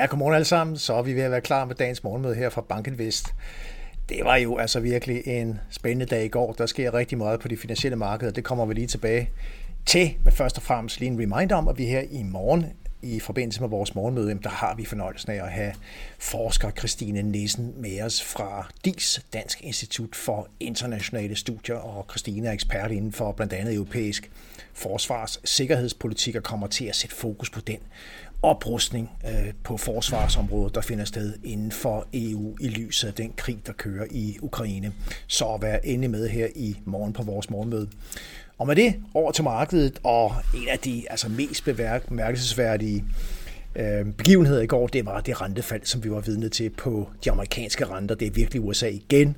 Ja, godmorgen alle sammen. Så er vi ved at være klar med dagens morgenmøde her fra Banken Vest. Det var jo altså virkelig en spændende dag i går. Der sker rigtig meget på de finansielle markeder. Det kommer vi lige tilbage til. Men først og fremmest lige en reminder om, at vi her i morgen i forbindelse med vores morgenmøde, der har vi fornøjelsen af at have forsker Christine Nissen med os fra DIS, Dansk Institut for Internationale Studier, og Christine er ekspert inden for blandt andet europæisk forsvars- sikkerhedspolitik og kommer til at sætte fokus på den oprustning øh, på forsvarsområdet, der finder sted inden for EU i lyset af den krig, der kører i Ukraine. Så vær endelig med her i morgen på vores morgenmøde. Og med det over til markedet, og en af de altså, mest bemærkelsesværdige øh, begivenheder i går, det var det rentefald, som vi var vidne til på de amerikanske renter. Det er virkelig USA igen,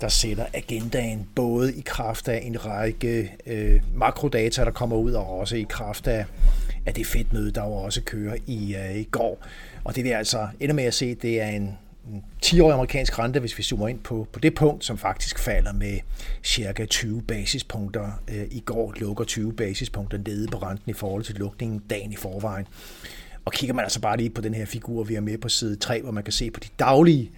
der sætter agendaen både i kraft af en række øh, makrodata, der kommer ud, og også i kraft af, af det fedtmøde, der jo også kører i, øh, i går. Og det vi altså ender med at se, det er en 10-årig amerikansk rente, hvis vi zoomer ind på, på det punkt, som faktisk falder med cirka 20 basispunkter. Øh, I går lukker 20 basispunkter nede på renten i forhold til lukningen dagen i forvejen. Og kigger man altså bare lige på den her figur, vi er med på side 3, hvor man kan se på de daglige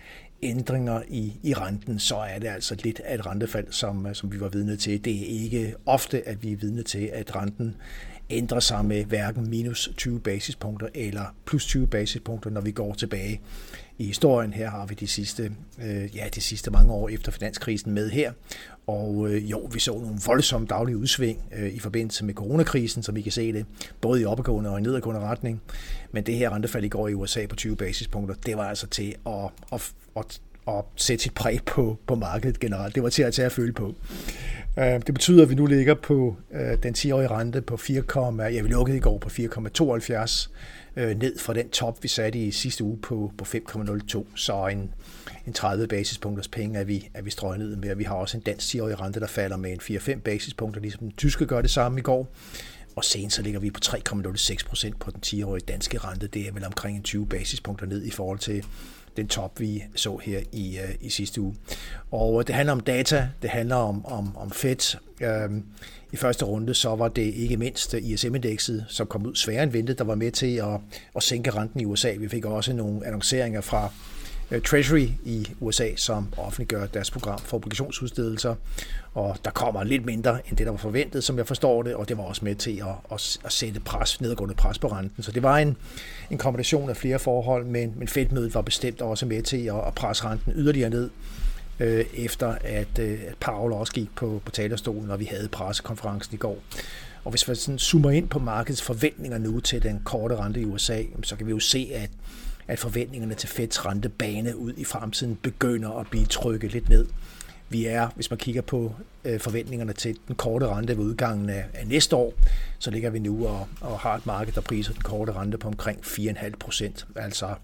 ændringer i, i renten, så er det altså lidt af et rentefald, som, øh, som vi var vidne til. Det er ikke ofte, at vi er vidne til, at renten ændrer sig med hverken minus 20 basispunkter eller plus 20 basispunkter, når vi går tilbage i historien. Her har vi de sidste, øh, ja, de sidste mange år efter finanskrisen med her. Og øh, jo, vi så nogle voldsomme daglige udsving øh, i forbindelse med coronakrisen, som I kan se det, både i opadgående og i nedadgående retning. Men det her rentefald i går i USA på 20 basispunkter, det var altså til at, at, at, at sætte sit præg på, på markedet generelt. Det var til at tage at føle på. Øh, det betyder, at vi nu ligger på øh, den 10-årige rente på 4, ja, vi lukkede i går på 4,72 øh, ned fra den top, vi satte i sidste uge på, på 5,02. Så en, en 30 basispunkters penge er vi, er vi strøget ned med, vi har også en dansk 10-årig rente, der falder med en 4-5 basispunkter, ligesom den tyske gør det samme i går. Og sen så ligger vi på 3,06 procent på den 10-årige danske rente. Det er vel omkring en 20 basispunkter ned i forhold til den top, vi så her i, øh, i sidste uge. Og øh, det handler om data, det handler om, om, om Fed. Uh, I første runde så var det ikke mindst ISM-indekset, som kom ud sværere end ventet, der var med til at, at sænke renten i USA. Vi fik også nogle annonceringer fra Øh, Treasury i USA, som offentliggør deres program for obligationsudstedelser, og der kommer lidt mindre end det, der var forventet, som jeg forstår det, og det var også med til at, at, at sætte pres, nedadgående pres på renten. Så det var en, en kombination af flere forhold, men, men Fed-mødet var bestemt også med til at, at presse renten yderligere ned, øh, efter at, øh, at Paul også gik på, på talerstolen, og vi havde pressekonferencen i går. Og hvis vi sådan zoomer ind på markedets forventninger nu til den korte rente i USA, så kan vi jo se, at, at forventningerne til Feds rentebane ud i fremtiden begynder at blive trykket lidt ned. Vi er, hvis man kigger på øh, forventningerne til den korte rente ved udgangen af, af næste år, så ligger vi nu og, og har et marked, der priser den korte rente på omkring 4,5 procent, altså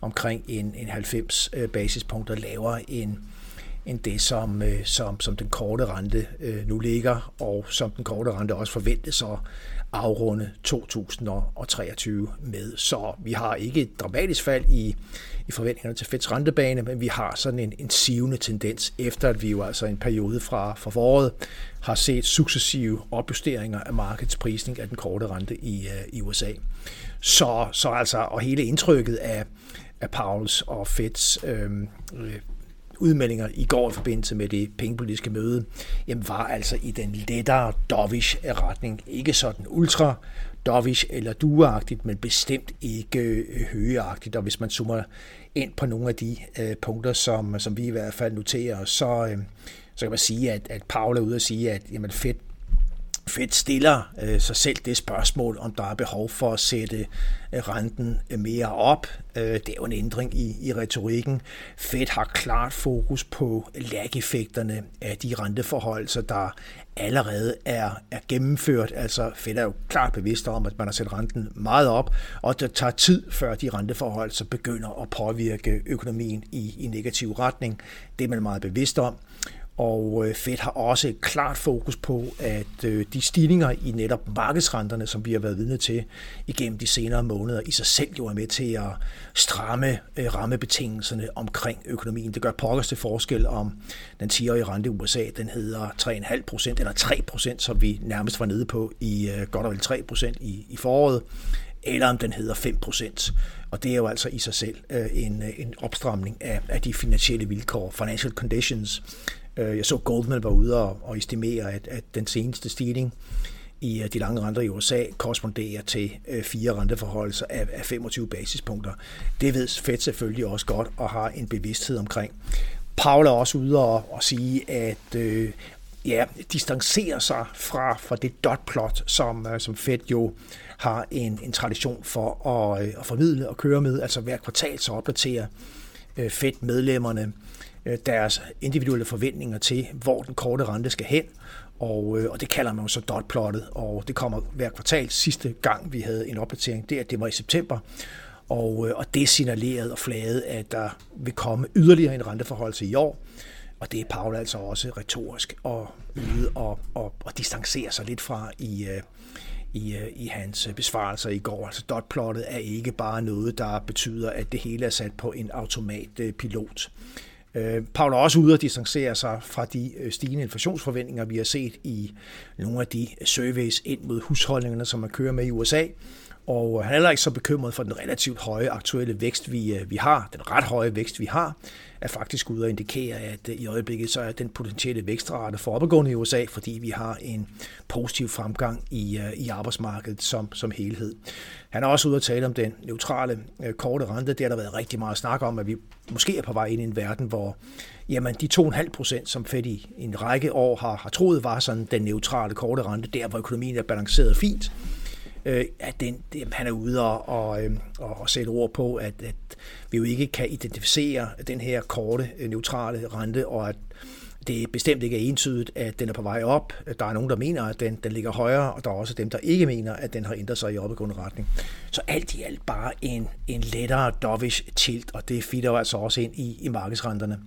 omkring en, en 90 øh, basispunkter lavere end, end det, som, øh, som, som den korte rente øh, nu ligger, og som den korte rente også forventes at afrunde 2023 med. Så vi har ikke et dramatisk fald i, i forventningerne til Feds rentebane, men vi har sådan en, en sivende tendens, efter at vi jo altså en periode fra, fra foråret har set successive opjusteringer af markedets prisning af den korte rente i, øh, i USA. Så, så altså, og hele indtrykket af, af Pauls og Feds øhm, øh, udmeldinger i går i forbindelse med det pengepolitiske møde, jamen var altså i den lettere dovish retning. Ikke sådan ultra dovish eller dueagtigt, men bestemt ikke øh, højeagtigt. Og hvis man zoomer ind på nogle af de øh, punkter, som, som vi i hvert fald noterer, så, øh, så kan man sige, at, at Paul er ude at sige, at jamen, Fed Fed stiller øh, sig selv det spørgsmål, om der er behov for at sætte øh, renten øh, mere op. Øh, det er jo en ændring i, i retorikken. Fed har klart fokus på lageffekterne af de renteforholdelser, der allerede er, er gennemført. Altså Fed er jo klart bevidst om, at man har sat renten meget op, og det tager tid, før de renteforhold så begynder at påvirke økonomien i, i negativ retning. Det er man meget bevidst om. Og øh, Fed har også et klart fokus på, at øh, de stigninger i netop markedsrenterne, som vi har været vidne til igennem de senere måneder, i sig selv jo er med til at stramme øh, rammebetingelserne omkring økonomien. Det gør pokkers til forskel om den 10-årige rente i USA, den hedder 3,5 procent, eller 3 procent, som vi nærmest var nede på i godt og vel 3 procent i, i foråret, eller om den hedder 5%. Og det er jo altså i sig selv en, en opstramning af, af de finansielle vilkår, financial conditions. Øh, jeg så Goldman var ude og, og estimere, at, at den seneste stigning i øh, de lange renter i USA korresponderer til øh, fire renteforholdelser af, af 25 basispunkter. Det ved Fed selvfølgelig også godt og har en bevidsthed omkring. Paul er også ude og, og sige, at øh, ja, distancerer sig fra, fra det dotplot, som, øh, som Fed jo har en, en tradition for at, at formidle og køre med. Altså hver kvartal så opdaterer Fed-medlemmerne Øh, deres individuelle forventninger til, hvor den korte rente skal hen, og, øh, og det kalder man jo så dotplottet, og det kommer hver kvartal. Sidste gang, vi havde en opdatering, det, det var i september, og, øh, og det signalerede og flagede, at der vil komme yderligere en renteforholdelse i år, og det er Paul altså også retorisk og ude og, og, og distancere sig lidt fra i, øh, i, øh, i hans besvarelser i går. Altså dotplottet er ikke bare noget, der betyder, at det hele er sat på en automatpilot. Øh, Øh, Paul er også ude og distancere sig fra de øh, stigende inflationsforventninger, vi har set i nogle af de øh, surveys ind mod husholdningerne, som man kører med i USA. Og han er heller ikke så bekymret for den relativt høje aktuelle vækst, vi, øh, vi har, den ret høje vækst, vi har er faktisk ude og indikere, at øh, i øjeblikket så er den potentielle vækstrate for opadgående i USA, fordi vi har en positiv fremgang i, øh, i arbejdsmarkedet som, som helhed. Han er også ude at tale om den neutrale korte rente. Det har der været rigtig meget snak om, at vi måske er på vej ind i en verden, hvor jamen, de 2,5 procent, som Fed i en række år har, har troet var sådan den neutrale korte rente, der hvor økonomien er balanceret fint, øh, at den, det, han er ude og, og, øh, og sætte ord på, at, at vi jo ikke kan identificere den her korte, øh, neutrale rente, og at det bestemt ikke er entydigt, at den er på vej op. Der er nogen, der mener, at den, den ligger højere, og der er også dem, der ikke mener, at den har ændret sig i opadgående retning. Så alt i alt bare en, en lettere dovish tilt, og det fitter jo altså også ind i, i markedsrenterne.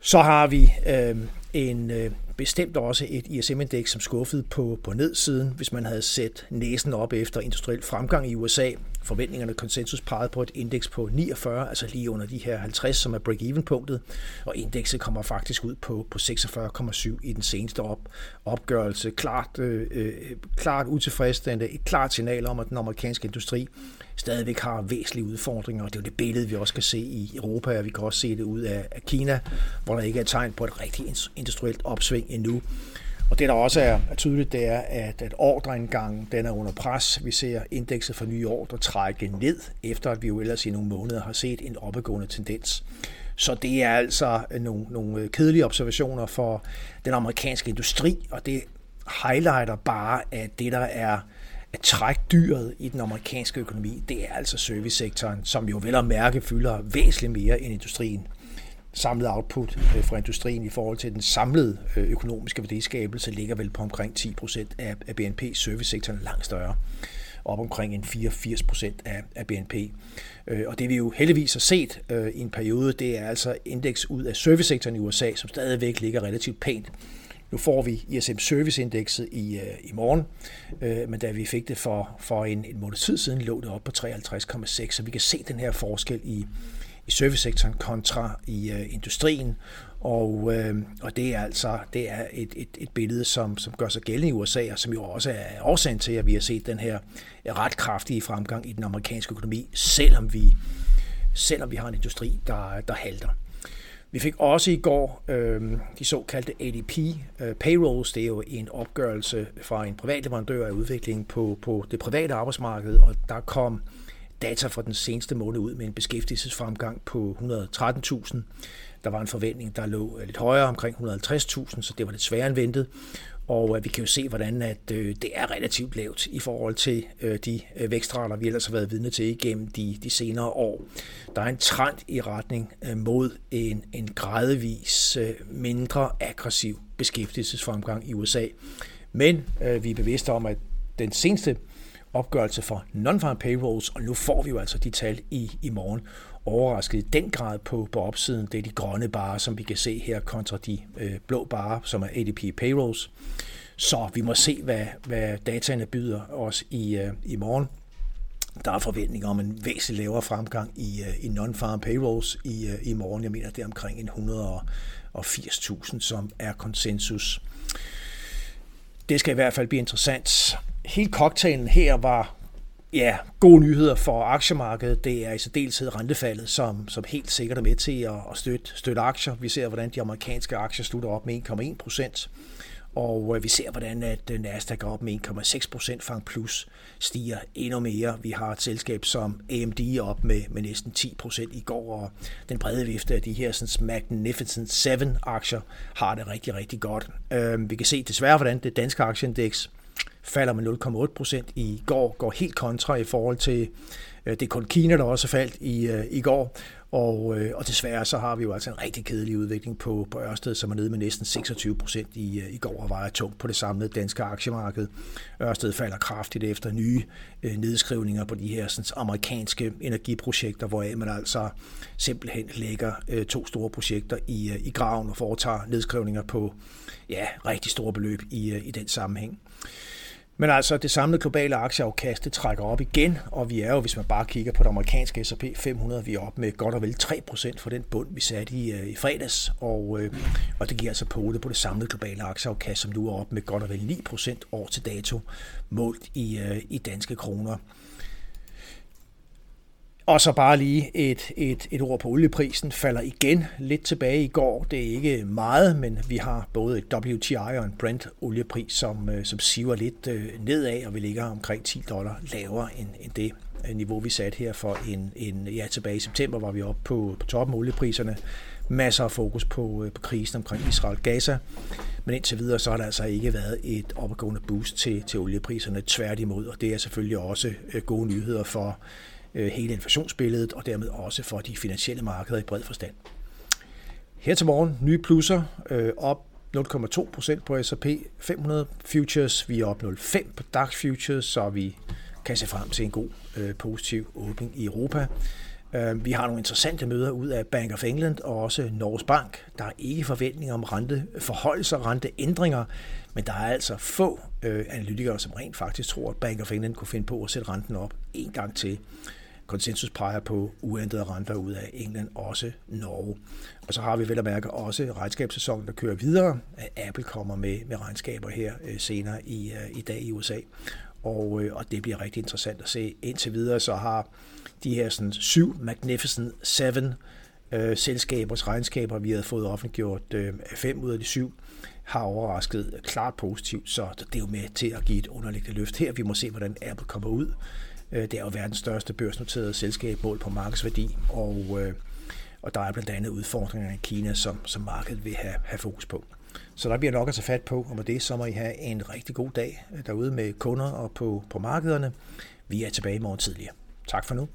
Så har vi øh, en, øh, bestemt også et ISM-indeks, som skuffede på, på nedsiden, hvis man havde set næsen op efter industriel fremgang i USA. Forventningerne konsensus pegede på et indeks på 49, altså lige under de her 50, som er break-even-punktet, og indekset kommer faktisk ud på, på 46,7 i den seneste op, opgørelse. Klart, øh, øh, klart utilfredsstillende, et klart signal om, at den amerikanske industri stadigvæk har væsentlige udfordringer, og det er jo det billede, vi også kan se i Europa, og vi kan også se det ud af, af Kina, hvor der ikke er tegn på et rigtigt industrielt opsving endnu. Og det, der også er, er tydeligt, det er, at, at ordreindgangen den er under pres. Vi ser indekset for nye ordre trække ned, efter at vi jo ellers i nogle måneder har set en opadgående tendens. Så det er altså nogle, nogle kedelige observationer for den amerikanske industri, og det highlighter bare, at det, der er at trække dyret i den amerikanske økonomi, det er altså servicesektoren, som jo vel at mærke fylder væsentligt mere end industrien samlede output øh, fra industrien i forhold til den samlede øh, økonomiske værdiskabelse ligger vel på omkring 10 procent af BNP. Servicesektoren er langt større op omkring en 84 procent af, BNP. Øh, og det vi jo heldigvis har set øh, i en periode, det er altså indeks ud af servicesektoren i USA, som stadigvæk ligger relativt pænt nu får vi ISM Service-indekset i, i morgen, øh, men da vi fik det for, for en, en måned tid siden, lå det op på 53,6, så vi kan se den her forskel i, i servicesektoren kontra i øh, industrien. Og, øh, og det er altså det er et, et, et billede, som, som gør sig gældende i USA, og som jo også er årsagen til, at vi har set den her øh, ret kraftige fremgang i den amerikanske økonomi, selvom vi, selvom vi har en industri, der, der halter. Vi fik også i går øh, de såkaldte ADP øh, payrolls. Det er jo en opgørelse fra en privat leverandør af udviklingen på, på det private arbejdsmarked, og der kom data fra den seneste måned ud med en beskæftigelsesfremgang på 113.000. Der var en forventning, der lå øh, lidt højere, omkring 150.000, så det var lidt sværere end ventet. Og øh, vi kan jo se, hvordan at, øh, det er relativt lavt i forhold til de vækstrater, vi ellers har været vidne til igennem de, de senere år. Der er en trend i retning mod en, en gradvis mindre aggressiv beskæftigelsesfremgang i USA. Men øh, vi er bevidste om, at den seneste opgørelse for non-farm payrolls, og nu får vi jo altså de tal i, i morgen, overrasket i den grad på, på opsiden. Det er de grønne barer, som vi kan se her, kontra de øh, blå barer, som er ADP payrolls. Så vi må se, hvad, hvad dataene byder os i, øh, i morgen. Der er forventninger om en væsentlig lavere fremgang i, øh, i non-farm payrolls i, øh, i morgen. Jeg mener, det er omkring 180.000, som er konsensus. Det skal i hvert fald blive interessant. Hele cocktailen her var Ja, gode nyheder for aktiemarkedet. Det er i særdeleshed rentefaldet, som, som helt sikkert er med til at, at støtte, støtte aktier. Vi ser, hvordan de amerikanske aktier slutter op med 1,1 procent. Og øh, vi ser, hvordan at øh, Nasdaq går op med 1,6 procent, Fang Plus stiger endnu mere. Vi har et selskab som AMD op med, med næsten 10 procent i går, og den brede vifte af de her sådan, Magnificent 7 aktier har det rigtig, rigtig godt. Øh, vi kan se desværre, hvordan det danske aktieindeks falder med 0,8 procent i går, går helt kontra i forhold til, øh, det er kun Kina, der også faldt i, øh, i går, og, øh, og desværre så har vi jo altså en rigtig kedelig udvikling på, på Ørsted, som er nede med næsten 26 procent i, øh, i går og vejer tungt på det samlede danske aktiemarked. Ørsted falder kraftigt efter nye øh, nedskrivninger på de her sådan, amerikanske energiprojekter, hvor man altså simpelthen lægger øh, to store projekter i, øh, i graven og foretager nedskrivninger på ja, rigtig store beløb i, øh, i den sammenhæng. Men altså, det samlede globale aktieafkast det trækker op igen, og vi er jo, hvis man bare kigger på det amerikanske S&P 500, vi er op med godt og vel 3% for den bund, vi satte i, øh, i fredags, og, øh, og det giver altså på det på det samlede globale aktieafkast, som nu er op med godt og vel 9% år til dato, målt i, øh, i danske kroner. Og så bare lige et, et, et ord på olieprisen. Falder igen lidt tilbage i går. Det er ikke meget, men vi har både et WTI og en Brent oliepris, som, øh, som siver lidt øh, nedad, og vi ligger omkring 10 dollar lavere end, end det øh, niveau, vi satte her for en, en ja, tilbage i september, var vi oppe på, på toppen af oliepriserne. Masser af fokus på, på krisen omkring Israel-Gaza. Men indtil videre, så har der altså ikke været et opadgående boost til, til oliepriserne. Tværtimod, og det er selvfølgelig også gode nyheder for Øh, hele inflationsbilledet, og dermed også for de finansielle markeder i bred forstand. Her til morgen nye plusser øh, op 0,2 procent på S&P 500 futures. Vi er op 0,5 på DAX futures, så vi kan se frem til en god øh, positiv åbning i Europa. Øh, vi har nogle interessante møder ud af Bank of England og også Norges Bank. Der er ikke forventninger om renteforholdelser, renteændringer, men der er altså få øh, analytikere, som rent faktisk tror, at Bank of England kunne finde på at sætte renten op en gang til konsensus peger på uændrede renter ud af England, også Norge. Og så har vi vel at mærke også regnskabssæsonen, der kører videre. Apple kommer med, med regnskaber her øh, senere i, øh, i dag i USA. Og, øh, og det bliver rigtig interessant at se. Indtil videre så har de her sådan, syv Magnificent Seven øh, selskabers regnskaber, vi havde fået offentliggjort øh, fem ud af de syv, har overrasket klart positivt, så det er jo med til at give et underliggende løft her. Vi må se, hvordan Apple kommer ud Øh, det er jo verdens største børsnoterede selskab mål på markedsværdi, og, øh, og der er blandt andet udfordringer i Kina, som, som markedet vil have, have fokus på. Så der bliver nok at tage fat på, og med det så må I have en rigtig god dag øh, derude med kunder og på, på markederne. Vi er tilbage i morgen tidligere. Tak for nu.